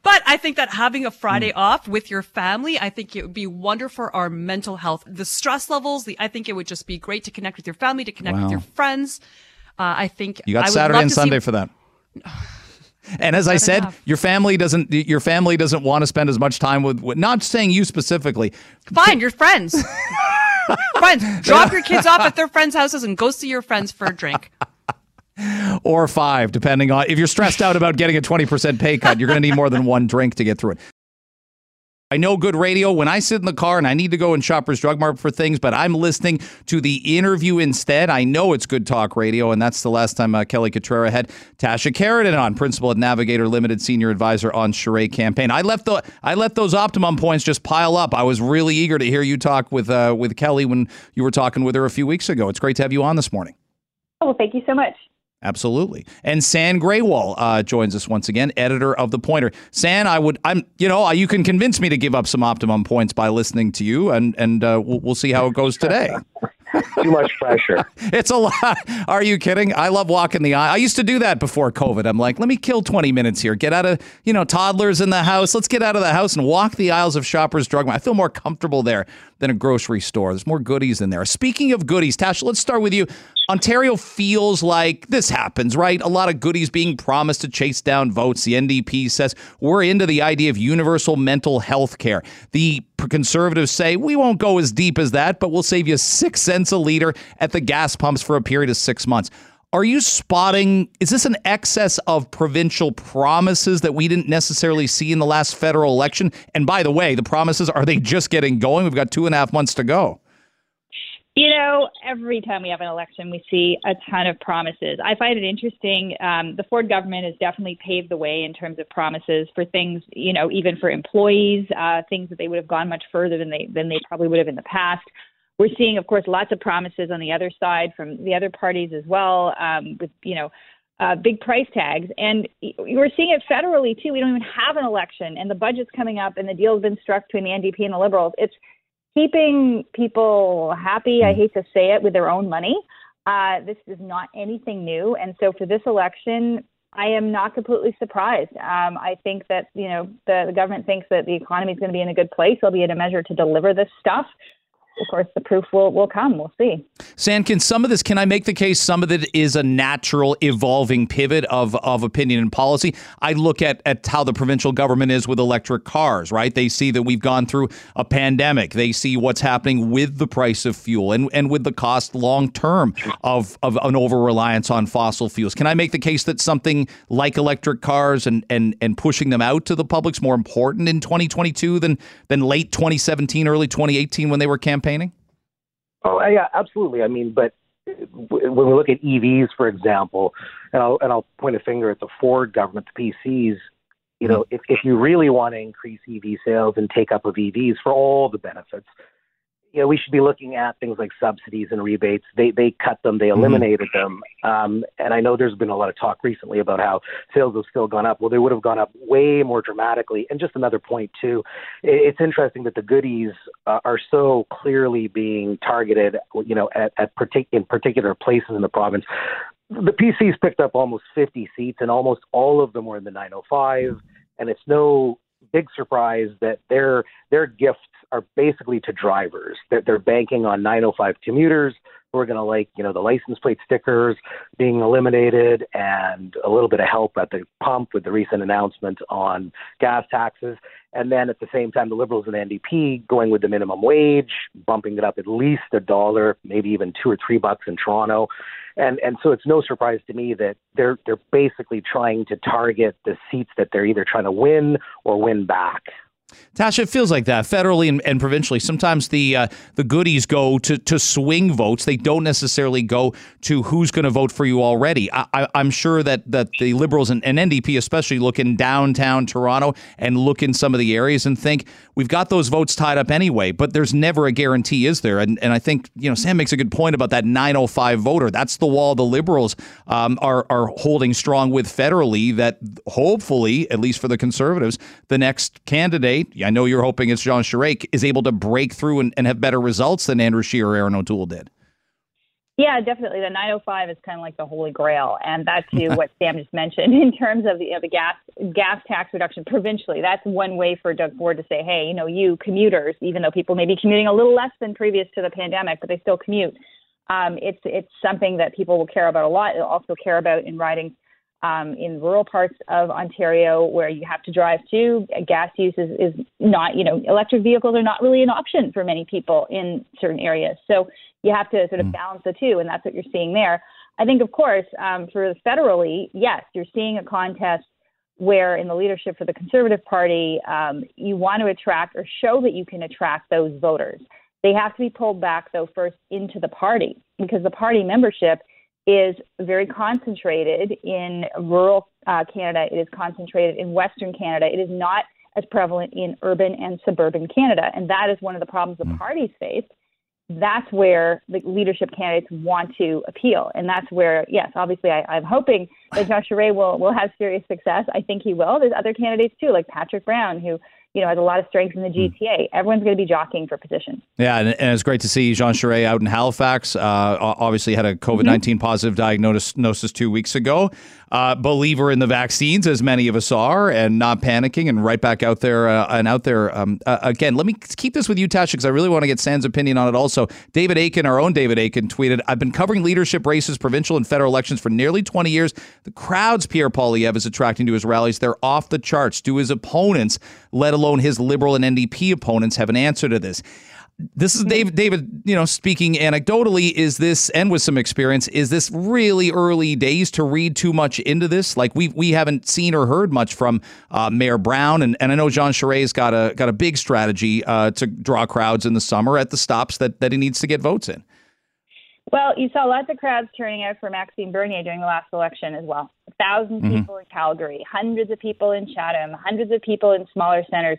But I think that having a. Friday off with your family, I think it would be wonderful for our mental health. The stress levels, the, I think it would just be great to connect with your family, to connect Wow. with your friends. Uh, I think You got I would Saturday and to see- Sunday for that. And as I said, enough. your family doesn't your family doesn't want to spend as much time with, with not saying you specifically. Fine, your friends. friends, drop your kids off at their friends' houses and go see your friends for a drink. Or five, depending on if you're stressed out about getting a 20% pay cut, you're going to need more than one drink to get through it. I know good radio when I sit in the car and I need to go in Shoppers Drug Mart for things, but I'm listening to the interview instead. I know it's good talk radio, and that's the last time uh, Kelly Cutrara had Tasha Kheiriddin on, principal at Navigator Limited, senior advisor on Charest campaign. I left the I let those optimum points just pile up. I was really eager to hear you talk with uh, with Kelly when you were talking with her a few weeks ago. It's great to have you on this morning. Oh, thank you so much. Absolutely. And Sam Grewal uh, joins us once again, editor of The Pointer. Sam, I would, I'm, you know, you can convince me to give up some optimum points by listening to you, and and uh, we'll, we'll see how it goes today. Too much pressure. it's a lot. Are you kidding? I love walking the aisle. I used to do that before COVID. I'm like, let me kill 20 minutes here. Get out of, you know, toddlers in the house. Let's get out of the house and walk the aisles of Shoppers Drug Mart. I feel more comfortable there than a grocery store. There's more goodies in there. Speaking of goodies, Tasha, let's start with you. Ontario feels like this happens, right? A lot of goodies being promised to chase down votes. The NDP says we're into the idea of universal mental health care. The conservatives say we won't go as deep as that, but we'll save you six cents a liter at the gas pumps for a period of six months. Are you spotting, is this an excess of provincial promises that we didn't necessarily see in the last federal election? And by the way, the promises, are they just getting going? We've got two and a half months to go. You know, every time we have an election, we see a ton of promises. I find it interesting. Um, the Ford government has definitely paved the way in terms of promises for things, you know, even for employees, uh, things that they would have gone much further than they than they probably would have in the past. We're seeing, of course, lots of promises on the other side from the other parties as well, um, with you know. Uh, big price tags, and we're seeing it federally too. We don't even have an election, and the budget's coming up, and the deal's been struck between the NDP and the Liberals. It's keeping people happy, I hmm. hate to say it, with their own money. Uh, this is not anything new. And so for this election, I am not completely surprised. Um, I think that, you know, the, the government thinks that the economy is going to be in a good place. They'll be in a measure to deliver this stuff of course, the proof will, will come. We'll see. Sam, can some of this, can I make the case some of it is a natural evolving pivot of, of opinion and policy? I look at, at how the provincial government is with electric cars, right? They see that we've gone through a pandemic. They see what's happening with the price of fuel and, and with the cost long term of, of an over reliance on fossil fuels. Can I make the case that something like electric cars and, and, and pushing them out to the public's more important in 2022 than, than late 2017, early 2018 when they were campaigning? Campaigning? Oh yeah, absolutely. I mean, but when we look at EVs, for example, and I'll and I'll point a finger at the Ford government, the PCs. You mm-hmm. know, if if you really want to increase EV sales and take up of EVs for all the benefits, you know, we should be looking at things like subsidies and rebates. They they cut them, they mm-hmm. eliminated mm-hmm. them. Um, and I know there's been a lot of talk recently about how sales have still gone up. Well, they would have gone up way more dramatically. And just another point too, it's interesting that the goodies uh, are so clearly being targeted, you know, at, at partic- in particular places in the province. The PCs picked up almost 50 seats, and almost all of them were in the 905. And it's no big surprise that their their gifts are basically to drivers. They're, they're banking on 905 commuters who are going to like, you know, the license plate stickers being eliminated and a little bit of help at the pump with the recent announcement on gas taxes. And then at the same time, the Liberals and NDP going with the minimum wage, bumping it up at least a dollar, maybe even two or three bucks in Toronto. And and so it's no surprise to me that they're they're basically trying to target the seats that they're either trying to win or win back. Tasha, it feels like that federally and, and provincially. Sometimes the uh, the goodies go to, to swing votes. They don't necessarily go to who's going to vote for you already. I, am sure that that the Liberals and, and, NDP especially look in downtown Toronto and look in some of the areas and think we've got those votes tied up anyway. But there's never a guarantee, is there? And and I think you know Sam makes a good point about that 905 voter. That's the wall the Liberals um, are are holding strong with federally. That hopefully, at least for the Conservatives, the next candidate I know you're hoping it's Jean Charest, is able to break through and, and have better results than Andrew Scheer or Erin O'Toole did. Yeah, definitely. The 905 is kind of like the holy grail, and that's what Sam just mentioned in terms of the, you know, the gas gas tax reduction provincially. That's one way for Doug Ford to say, hey, you know, you commuters, even though people may be commuting a little less than previous to the pandemic, but they still commute. Um, it's it's something that people will care about a lot. They'll also care about in riding um, in rural parts of Ontario where you have to drive to. Gas use is, is not, you know, electric vehicles are not really an option for many people in certain areas. So you have to sort of mm. balance the two, and that's what you're seeing there. I think, of course, um, for federally, yes, you're seeing a contest where in the leadership for the Conservative Party, um, you want to attract or show that you can attract those voters. They have to be pulled back, though, first into the party because the party membership is very concentrated in rural uh, Canada. It is concentrated in Western Canada. It is not as prevalent in urban and suburban Canada. And that is one of the problems the hmm. parties face. That's where the leadership candidates want to appeal. And that's where, yes, obviously, I, am hoping that Charest will, will have serious success. I think he will. There's other candidates too, like Patrick Brown, who you know, has a lot of strength in the hmm. GTA. Everyone's going to be jockeying for position. Yeah, and, and, it's great to see Jean Charest out in Halifax. Uh, obviously, had a COVID 19 mm-hmm. positive diagnosis two weeks ago uh, believer in the vaccines, as many of us are, and not panicking, and right back out there uh, and out there um, uh, again. Let me keep this with you, Tasha, because I really want to get Sam's opinion on it. Also, David Akin, our own David Akin, tweeted, "I've been covering leadership races, provincial and federal elections for nearly 20 years. The crowds Pierre Poilievre is attracting to his rallies, they're off the charts. Do his opponents, let alone his Liberal and NDP opponents, have an answer to this?" This is David David, you know, speaking anecdotally, is this and with some experience, is this really early days to read too much into this? Like we we haven't seen or heard much from uh, Mayor Brown and, and I know Jean Charest's got a got a big strategy uh, to draw crowds in the summer at the stops that, that he needs to get votes in. Well, you saw lots of crowds turning out for Maxime Bernier during the last election as well. A 1000 Mhm. people in Calgary, hundreds of people in Chatham, hundreds of people in smaller centers.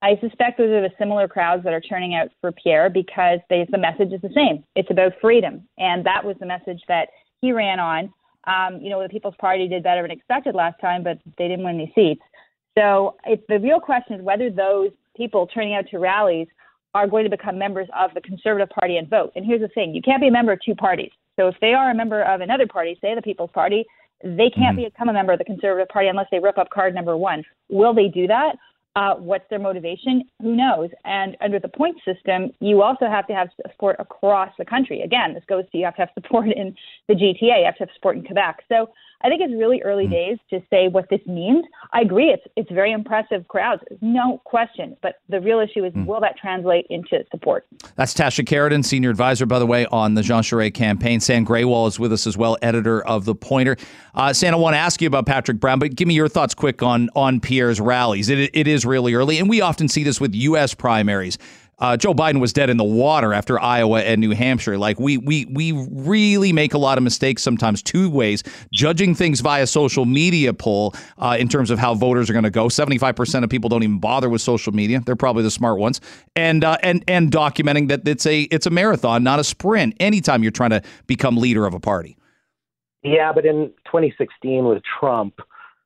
I suspect those are the similar crowds that are turning out for Pierre because they, the message is the same. It's about freedom, and that was the message that he ran on. Um, you know, the People's Party did better than expected last time, but they didn't win any seats. So it's the real question is whether those people turning out to rallies are going to become members of the Conservative Party and vote. And here's the thing: you can't be a member of two parties. So if they are a member of another party, say the People's Party, they can't become a member of the Conservative Party unless they rip up card number one. Will they do that? Uh, what's their motivation? Who knows? And under the point system, you also have to have support across the country. Again, this goes to you have to have support in the GTA, you have to have support in Quebec. So I think it's really early days to say what this means. I agree, it's it's very impressive crowds, no question. But the real issue is will that translate into support? That's Tasha Kheiriddin, senior advisor, by the way, on the Jean Charest campaign. Sam Grewal is with us as well, editor of The Pointer. Uh, Sam, I want to ask you about Patrick Brown, but give me your thoughts quick on on Pierre's rallies. It, it is really early, and we often see this with U.S. primaries. Uh, Joe Biden was dead in the water after Iowa and New Hampshire. Like we we we really make a lot of mistakes sometimes two ways: judging things via social media poll uh, in terms of how voters are going to go. Seventy five percent of people don't even bother with social media; they're probably the smart ones. And uh, and and documenting that it's a it's a marathon, not a sprint. Anytime you're trying to become leader of a party. Yeah, but in 2016 with Trump,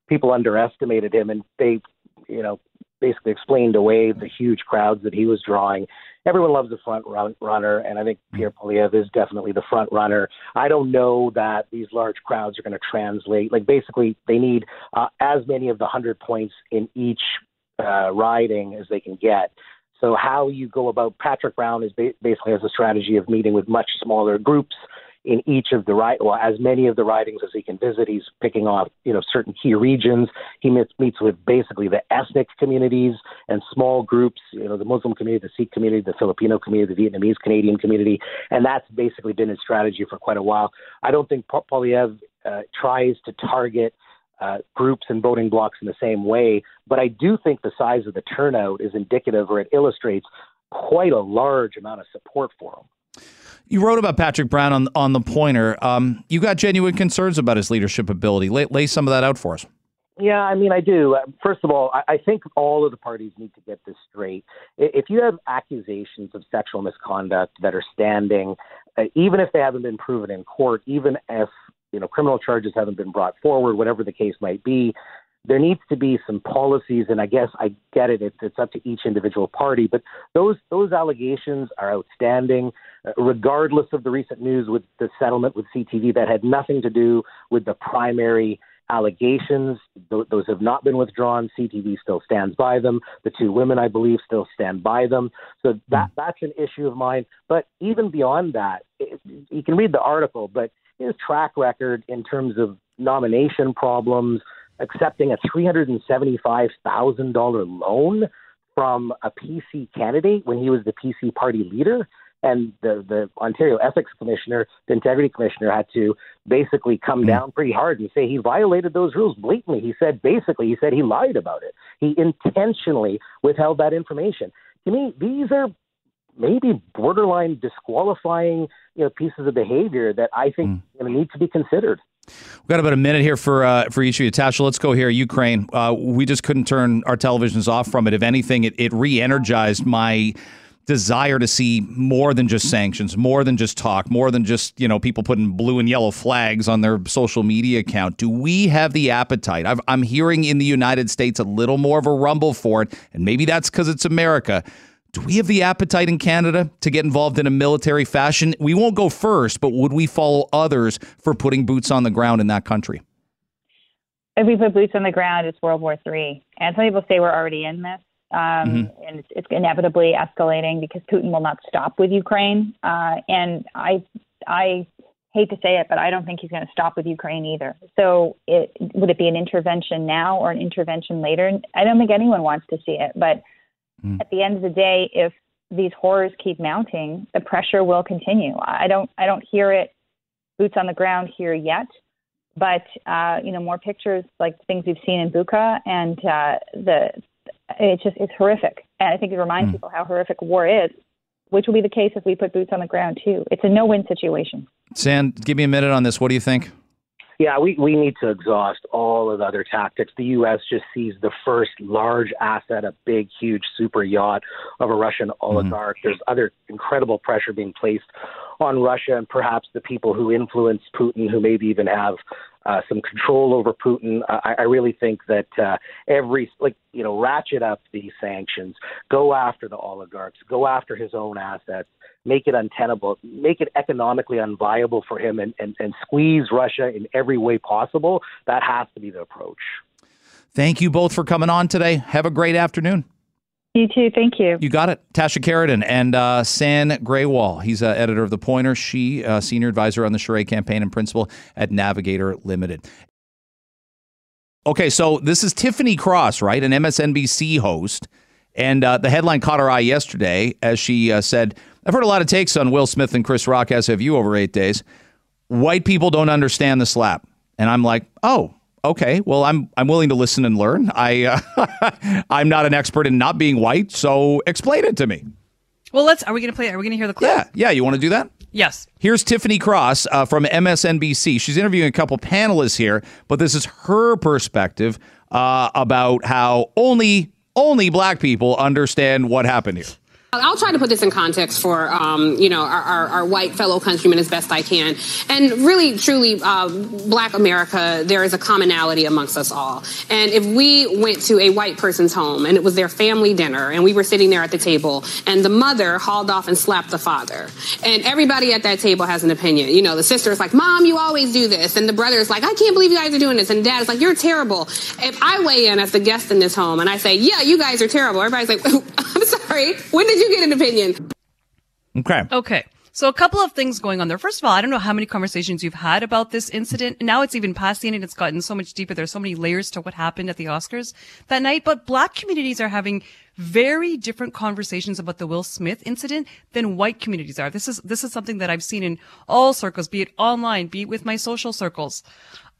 people underestimated him, and they, you know, basically explained away the huge crowds that he was drawing. Everyone loves the front run, runner, and I think Pierre Poilievre is definitely the front runner. I don't know that these large crowds are going to translate. Like basically, they need uh, as many of the hundred points in each uh, riding as they can get. So how you go about Patrick Brown is ba- basically has a strategy of meeting with much smaller groups in each of the right, well, as many of the ridings as he can visit. He's picking off, you know, certain key regions. He meets, meets with basically the ethnic communities and small groups, you know, the Muslim community, the Sikh community, the Filipino community, the Vietnamese Canadian community, and that's basically been his strategy for quite a while. I don't think Poilievre uh, tries to target. Uh, groups and voting blocks in the same way, but I do think the size of the turnout is indicative, or it illustrates quite a large amount of support for him. You wrote about Patrick Brown on on the Pointer. Um, you got genuine concerns about his leadership ability. Lay, lay some of that out for us. Yeah, I mean, I do. Uh, First of all, I, think all of the parties need to get this straight. If you have accusations of sexual misconduct that are standing, uh, even if they haven't been proven in court, even if you know criminal charges haven't been brought forward, whatever the case might be, there needs to be some policies. And I guess I get it; it's, it's up to each individual party. But those those allegations are outstanding, uh, regardless of the recent news with the settlement with CTV that had nothing to do with the primary allegations. Th- those have not been withdrawn. CTV still stands by them. The two women, I believe, still stand by them. So that that's an issue of mine. But even beyond that, it, you can read the article, but his track record in terms of nomination problems, accepting a three hundred and seventy-five thousand dollar loan from a PC candidate when he was the PC party leader and the the Ontario Ethics Commissioner, the Integrity Commissioner, had to basically come hmm. down pretty hard and say he violated those rules blatantly. He said basically he said he lied about it. He intentionally withheld that information. To me, these are maybe borderline disqualifying you know pieces of behavior that I think hmm. you know, need to be considered. We've got about a minute here for uh, for each of you. Tasha, let's go here. Ukraine. Uh, we just couldn't turn our televisions off from it. If anything, it, it re-energized my desire to see more than just sanctions, more than just talk, more than just you know people putting blue and yellow flags on their social media account. Do we have the appetite? I've, I'm hearing in the United States a little more of a rumble for it, and maybe that's because it's America. Do we have the appetite in Canada to get involved in a military fashion? We won't go first, but would we follow others for putting boots on the ground in that country? If we put boots on the ground, it's World War Three. And some people say we're already in this. Um, and it's, it's inevitably escalating because Putin will not stop with Ukraine. Uh, and I, I hate to say it, but I don't think he's going to stop with Ukraine either. So, it would it be an intervention now or an intervention later? I don't think anyone wants to see it. But at the end of the day, if these horrors keep mounting, the pressure will continue. I don't, I don't hear it boots on the ground here yet. But uh, you know, more pictures like things we've seen in Bucha, and uh, the it's just it's horrific. And I think it reminds people how horrific war is. which will be the case if we put boots on the ground too. It's a no-win situation. Sam, give me a minute on this. What do you think? Yeah, we, we need to exhaust all of the other tactics. The U.S. just sees the first large asset, a big, huge super yacht of a Russian oligarch. Mm-hmm. There's other incredible pressure being placed on Russia and perhaps the people who influence Putin, who maybe even have uh, some control over Putin. I, I really think that uh, every like you know ratchet up these sanctions, go after the oligarchs, go after his own assets, make it untenable, make it economically unviable for him, and, and, and squeeze Russia in every way possible. That has to be the approach. Thank you both for coming on today. Have a great afternoon. You too. Thank you. You got it. Tasha Kheiriddin and uh, Sam Grewal. He's uh, editor of The Pointer. She, uh, senior advisor on the Charest campaign and principal at Navigator Limited. Okay, so this is Tiffany Cross, right? An MSNBC host. And uh, the headline caught our eye yesterday as she uh, said, I've heard a lot of takes on Will Smith and Chris Rock, as have you, over eight days. White people don't understand the slap. And I'm like, oh, okay, well, I'm I'm willing to listen and learn. I uh, I'm not an expert in not being white, so explain it to me. Well, let's. Are we going to play? Are we going to hear the clip? Yeah, yeah. You want to do that? Yes. Here's Tiffany Cross uh, from MSNBC. She's interviewing a couple panelists here, but this is her perspective uh, about how only only black people understand what happened here. I'll try to put this in context for um, you know our, our, our, white fellow countrymen as best I can, and really, truly, uh, Black America. There is a commonality amongst us all. And if we went to a white person's home and it was their family dinner, and we were sitting there at the table, and the mother hauled off and slapped the father, and everybody at that table has an opinion. You know, the sister is like, "Mom, you always do this," and the brother is like, "I can't believe you guys are doing this," and dad is like, "You're terrible." If I weigh in as the guest in this home and I say, "Yeah, you guys are terrible," everybody's like, "I'm sorry. When did you get an opinion. Okay. Okay. So a couple of things going on there. First of all, I don't know how many conversations you've had about this incident. Now it's even past the end and it's gotten so much deeper. There's so many layers to what happened at the Oscars that night. But black communities are having very different conversations about the Will Smith incident than white communities are. This is, this is something that I've seen in all circles, be it online, be it with my social circles.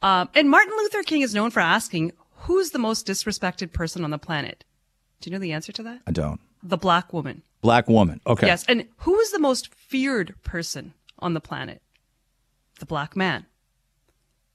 Um, and Martin Luther King is known for asking, who's the most disrespected person on the planet? Do you know the answer to that? I don't. The black woman. Black woman. Okay. Yes. And who is the most feared person on the planet? The black man.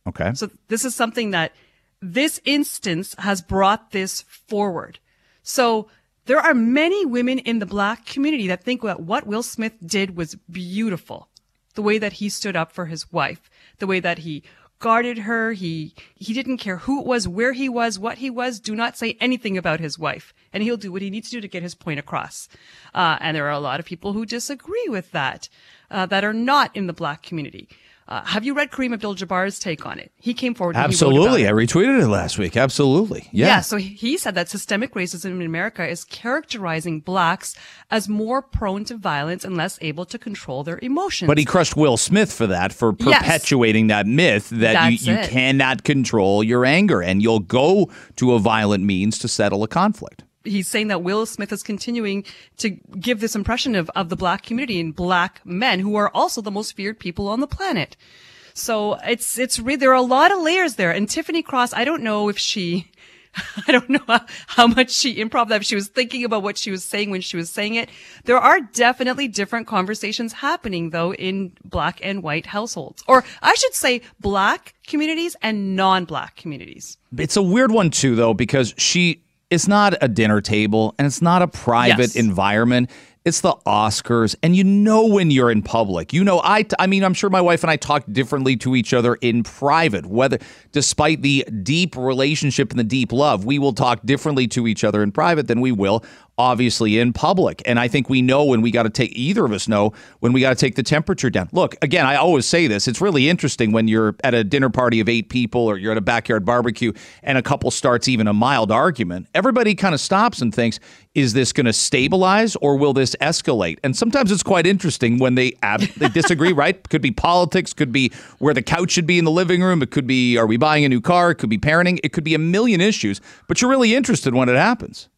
Okay. So this is something that this instance has brought this forward. So there are many women in the black community that think that what Will Smith did was beautiful. The way that he stood up for his wife, the way that he guarded her. He, he didn't care who it was, where he was, what he was. Do not say anything about his wife. And he'll do what he needs to do to get his point across. Uh, and there are a lot of people who disagree with that, uh, that are not in the black community. Uh, have you read Kareem Abdul-Jabbar's take on it? He came forward. Absolutely, I retweeted it last week. Absolutely, yeah. Yeah. So he said that systemic racism in America is characterizing blacks as more prone to violence and less able to control their emotions. But he crushed Will Smith for that, for perpetuating yes. that myth that you, you cannot control your anger and you'll go to a violent means to settle a conflict he's saying that Will Smith is continuing to give this impression of, of the black community and black men who are also the most feared people on the planet. So it's, it's really, there are a lot of layers there. And Tiffany Cross, I don't know if she, I don't know how, how much she improv that, she was thinking about what she was saying when she was saying it. There are definitely different conversations happening though in black and white households, or I should say black communities and non-black communities. It's a weird one too, though, because she, it's not a dinner table and it's not a private yes. environment. It's the Oscars, and you know when you're in public. You know, I, I mean, I'm sure my wife and I talk differently to each other in private. Whether, despite the deep relationship and the deep love, we will talk differently to each other in private than we will obviously in public. And I think we know when we got to take either of us know when we got to take the temperature down. Look, again, I always say this. It's really interesting when you're at a dinner party of eight people or you're at a backyard barbecue and a couple starts even a mild argument. Everybody kind of stops and thinks, is this going to stabilize or will this escalate? And sometimes it's quite interesting when they ab- they disagree, right? Could be politics, could be where the couch should be in the living room, it could be are we buying a new car, it could be parenting, it could be a million issues, but you're really interested when it happens.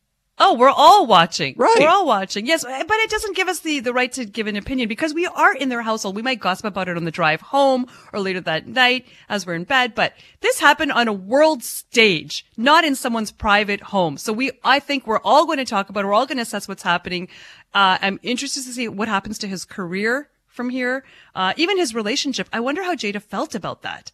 Oh, we're all watching. Right. We're all watching. Yes, but it doesn't give us the, the right to give an opinion because we are in their household. We might gossip about it on the drive home or later that night as we're in bed, but this happened on a world stage, not in someone's private home. So we, I think we're all going to talk about it. We're all going to assess what's happening. Uh, I'm interested to see what happens to his career from here. Uh, even his relationship. I wonder how Jada felt about that.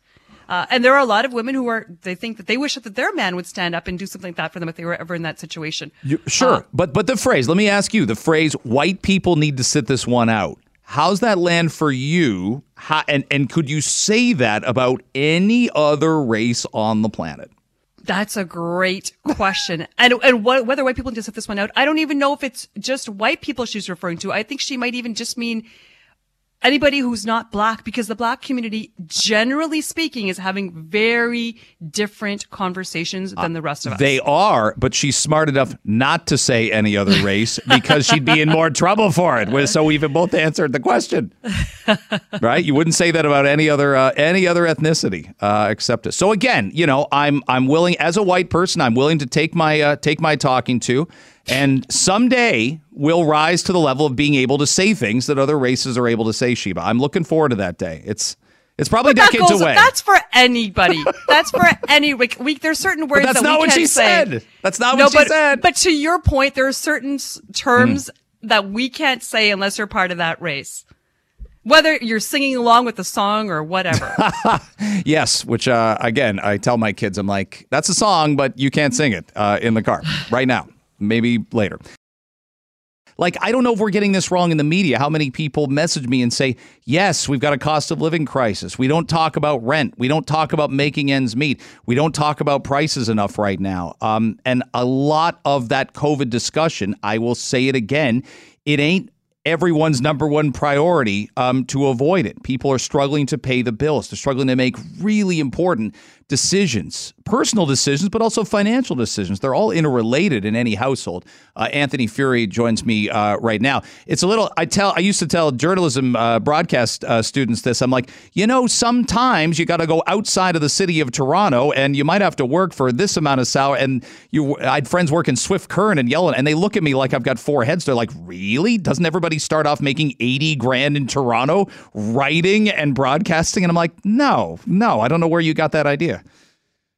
Uh, and there are a lot of women who are, they think that they wish that their man would stand up and do something like that for them if they were ever in that situation. You, sure, Uh, but but the phrase. Let me ask you: the phrase "white people need to sit this one out." How's that land for you? How, and and could you say that about any other race on the planet? That's a great question. and and what, whether white people need to sit this one out, I don't even know if it's just white people she's referring to. I think she might even just mean anybody who's not black because the black community, generally speaking, is having very different conversations than the rest of us. They are, but she's smart enough not to say any other race because she'd be in more trouble for it. So we've both answered the question, right? You wouldn't say that about any other uh, any other ethnicity uh, except us. So again, you know, I'm I'm willing as a white person, I'm willing to take my uh, take my talking to, and someday we'll rise to the level of being able to say things that other races are able to say. Sheba, I'm looking forward to that day. It's it's probably But that decades goes- away. That's for anybody. That's for any. We, we, there's certain words that's that not we what she say. said. That's not no, what she but, said. But to your point, there are certain terms Hmm. that we can't say unless you're part of that race. Whether you're singing along with the song or whatever. Yes, which uh, again, I tell my kids, I'm like, that's a song, but you can't sing it uh, in the car right now. Maybe later. Like, I don't know if we're getting this wrong in the media. How many people message me and say, yes, we've got a cost of living crisis. We don't talk about rent. We don't talk about making ends meet. We don't talk about prices enough right now. Um, and a lot of that COVID discussion, I will say it again, it ain't everyone's number one priority um, to avoid it. People are struggling to pay the bills. They're struggling to make really important decisions, personal decisions, but also financial decisions. They're all interrelated in any household. Uh, Anthony Furey joins me uh, right now. It's a little. I tell. I used to tell journalism uh, broadcast uh, students this. I'm like, you know, sometimes you got to go outside of the city of Toronto, and you might have to work for this amount of salary. And you, I had friends working Swift Current and Yellen, and they look at me like I've got four heads. They're like, really? Doesn't everybody start off making 80 grand in Toronto writing and broadcasting? And I'm like, no, no, I don't know where you got that idea.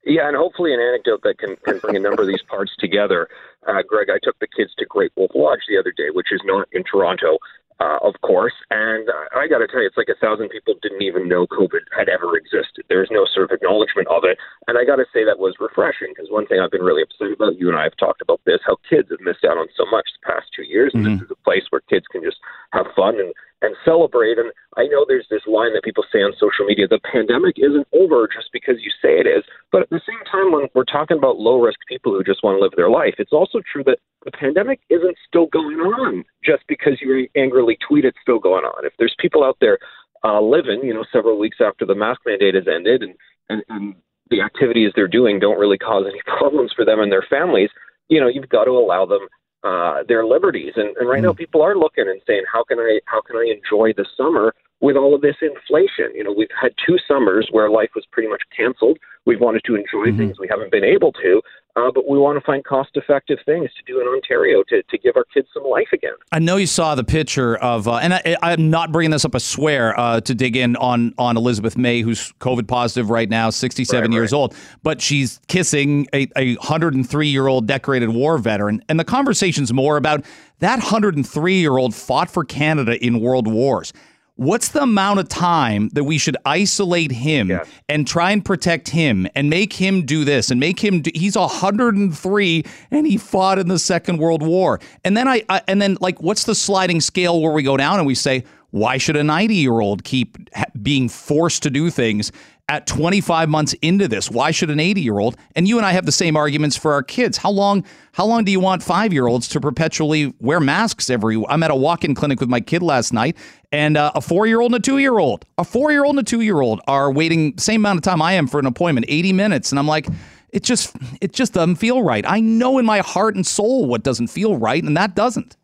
Yeah, and hopefully an anecdote that can, can bring a number of these parts together. Uh, Greg, I took the kids to Great Wolf Lodge the other day, which is not in Toronto, uh, of course. And uh, I got to tell you, it's like a thousand people didn't even know COVID had ever existed. There's no sort of acknowledgement of it. And I got to say that was refreshing because one thing I've been really upset about, you and I have talked about this, how kids have missed out on so much the past two years. And this is a place where kids can just have fun and and celebrate. And I know there's this line that people say on social media the pandemic isn't over just because you say it is. But at the same time, when we're talking about low risk people who just want to live their life, it's also true that the pandemic isn't still going on just because you angrily tweet it's still going on. If there's people out there uh, living, you know, several weeks after the mask mandate has ended and, and, and the activities they're doing don't really cause any problems for them and their families, you know, you've got to allow them uh, their liberties. And, and right now, people are looking and saying, how can I how can I enjoy the summer with all of this inflation? You know, we've had two summers where life was pretty much canceled. We've wanted to enjoy things we haven't been able to, uh, but we want to find cost effective things to do in Ontario to, to give our kids some life again. I know you saw the picture of, uh, and I, I'm not bringing this up, I swear, uh, to dig in on on Elizabeth May, who's COVID positive right now, 67 years old, but she's kissing a, a 103 year old decorated war veteran, and the conversation's more about that 103 year old fought for Canada in world wars. What's the amount of time that we should isolate him and try and protect him and make him do this and make him do, he's 103 and he fought in the Second World War. And then I, I and then like what's the sliding scale where we go down and we say why should a 90 year old keep ha- being forced to do things at 25 months into this why should an 80 year old and you and i have the same arguments for our kids how long how long do you want five year olds to perpetually wear masks every i'm at a walk-in clinic with my kid last night and uh, a four year old and a two year old a four year old and a two year old are waiting same amount of time i am for an appointment 80 minutes and i'm like it just it just doesn't feel right. I know in my heart and soul what doesn't feel right and that doesn't.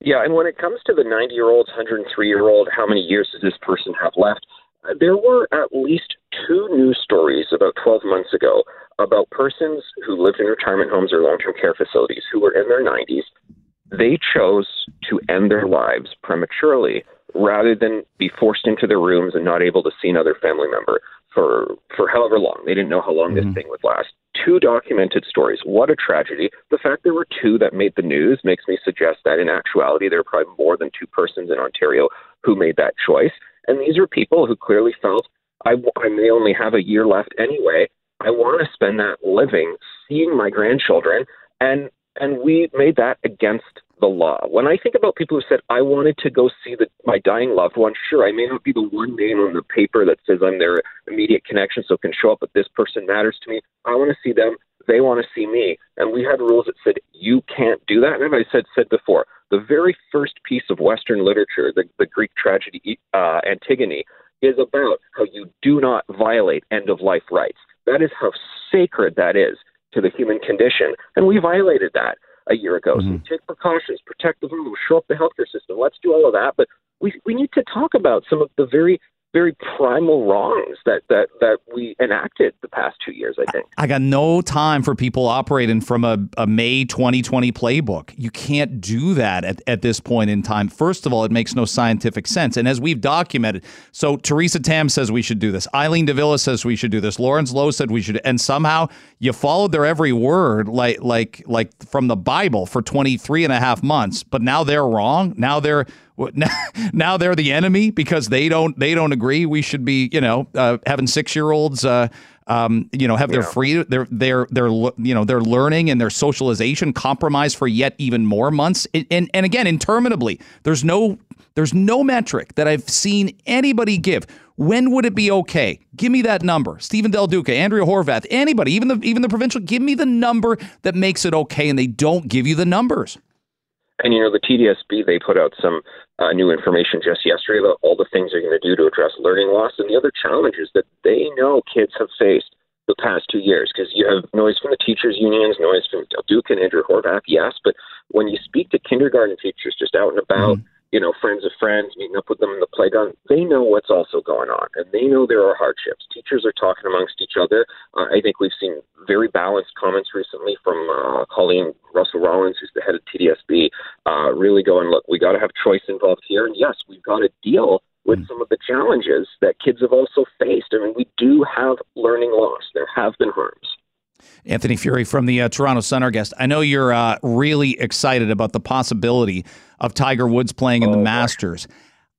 Yeah, and when it comes to the 90 year olds, 103 year old, how many years does this person have left? There were at least two news stories about 12 months ago about persons who lived in retirement homes or long term care facilities who were in their 90s. They chose to end their lives prematurely rather than be forced into their rooms and not able to see another family member for for however long. They didn't know how long Mm-hmm. this thing would last. Two documented stories. What a tragedy. The fact there were two that made the news makes me suggest that in actuality there are probably more than two persons in Ontario who made that choice. And these are people who clearly felt I, I may only have a year left anyway. I want to spend that living seeing my grandchildren and and we made that against the law. When I think about people who said I wanted to go see the, my dying loved one, sure, I may not be the one name on the paper that says I'm their immediate connection, so it can show up, but this person matters to me. I want to see them. They want to see me. And we had rules that said you can't do that. And I said said before, the very first piece of Western literature, the, the Greek tragedy uh, Antigone, is about how you do not violate end of life rights. That is how sacred that is to the human condition. And we violated that a year ago. So mm-hmm. take precautions, protect the vulnerable, shore up the healthcare system. Let's do all of that. But we we need to talk about some of the very very primal wrongs that that that we enacted the past two years. I think. I got no time for people operating from a, a May 2020 playbook. You can't do that at, at this point in time. First of all, it makes no scientific sense. And as we've documented, so Theresa Tam says we should do this. Eileen de Villa says we should do this. Lawrence Loh said we should. And somehow you followed their every word like like like from the Bible for 23 and a half months. But now they're wrong. Now they're now, now they're the enemy because they don't they don't agree. We should be you know uh, having six year olds uh, um, you know have their free their their their you know their learning and their socialization compromised for yet even more months and and, and again interminably. There's no there's no metric that I've seen anybody give. When would it be okay? Give me that number. Stephen Del Duca, Andrea Horvath, anybody, even the even the provincial. Give me the number that makes it okay, and they don't give you the numbers. And you know, the TDSB they put out some uh, new information just yesterday about all the things they're going to do to address learning loss and the other challenges that they know kids have faced the past two years. Because you have noise from the teachers' unions, noise from Del Duca and Andrea Horvath, yes, but when you speak to kindergarten teachers just out and about, you know, friends of friends, meeting up with them in the playground, they know what's also going on, and they know there are hardships. Teachers are talking amongst each other. Uh, I think we've seen very balanced comments recently from uh, Colleen Russell-Rawlins, who's the head of TDSB, uh, really going, look, we got to have choice involved here, and yes, we've got to deal with some of the challenges that kids have also faced. I mean, we do have learning loss. There have been harms. Anthony Furey from the uh, Toronto Sun, our guest. I know you're uh, really excited about the possibility of Tiger Woods playing in the Masters.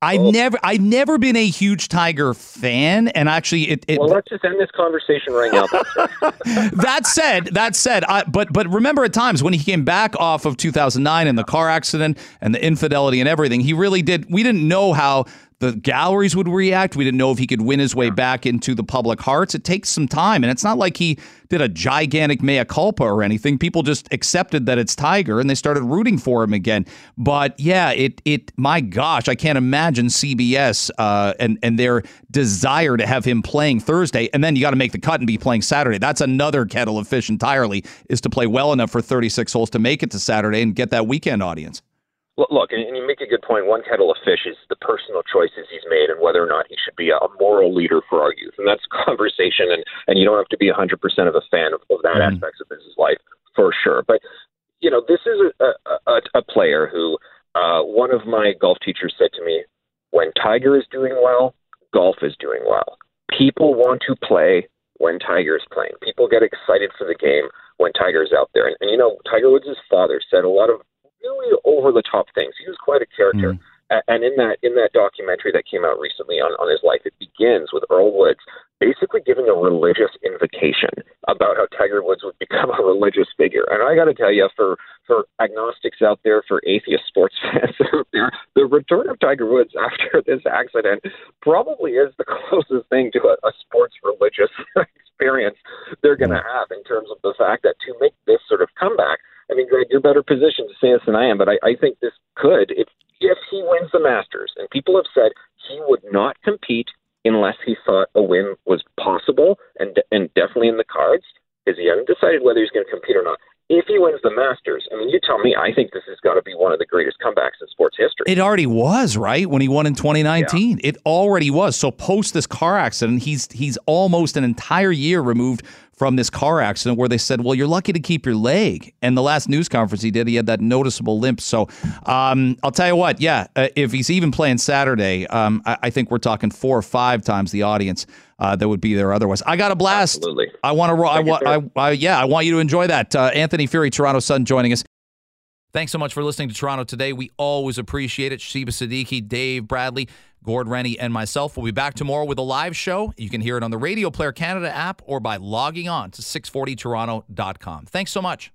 I've never, I've never been a huge Tiger fan, and actually, it. it Well, let's just end this conversation right now. that said, that said, I, but but remember at times when he came back off of 2009 and the car accident and the infidelity and everything, he really did. We didn't know how the galleries would react. We didn't know if he could win his way back into the public hearts. It takes some time, and it's not like he did a gigantic mea culpa or anything. People just accepted that it's Tiger and they started rooting for him again. But yeah, it it my gosh, I can't imagine CBS uh, and and their desire to have him playing Thursday, and then you got to make the cut and be playing Saturday. That's another kettle of fish entirely. Is to play well enough for 36 holes to make it to Saturday and get that weekend audience. Look, look, and you make a good point. One kettle of fish is the personal choices he's made and whether or not he should be a moral leader for our youth. And that's conversation, and, and you don't have to be 100% of a fan of, of that aspect of his life for sure. But, you know, this is a, a, a player who uh, one of my golf teachers said to me, when Tiger is doing well, golf is doing well. People want to play when Tiger is playing. People get excited for the game when Tiger's out there. And, and you know, Tiger Woods' father said a lot of really over the top things. He was quite a character. Mm-hmm. A- And in that in that documentary that came out recently on, on his life, it begins with Earl Woods basically giving a religious invocation about how Tiger Woods would become a religious figure. And I got to tell you, for for agnostics out there, for atheist sports fans out there, the return of Tiger Woods after this accident probably is the closest thing to a, a sports religious experience they're going to have in terms of the fact that to make this sort of comeback. I mean, Greg, you're better positioned to say this than I am, but I, I think this could, if if he wins the Masters, and people have said he would not compete unless he thought a win was possible and and definitely in the cards, because he hasn't decided whether he's going to compete or not. If he wins the Masters, I mean, you tell me, I think this has got to be one of the greatest comebacks in sports history. It already was, right? When he won in 2019. It already was. So post this car accident, he's he's almost an entire year removed from this car accident where they said, "Well, you're lucky to keep your leg." And the last news conference he did, he had that noticeable limp. So um, I'll tell you what, yeah, uh, if he's even playing Saturday, um, I, I think we're talking four or five times the audience uh, that would be there otherwise. I got a blast. Absolutely. I want to. I Thank you, want. I, I, yeah, I want you to enjoy that. Uh, Anthony Furey, Toronto Sun, joining us. Thanks so much for listening to Toronto today. We always appreciate it. Sheba Siddiqui, Dave Bradley, Gord Rennie, and myself. We'll be back tomorrow with a live show. You can hear it on the Radio Player Canada app or by logging on to 640toronto.com. Thanks so much.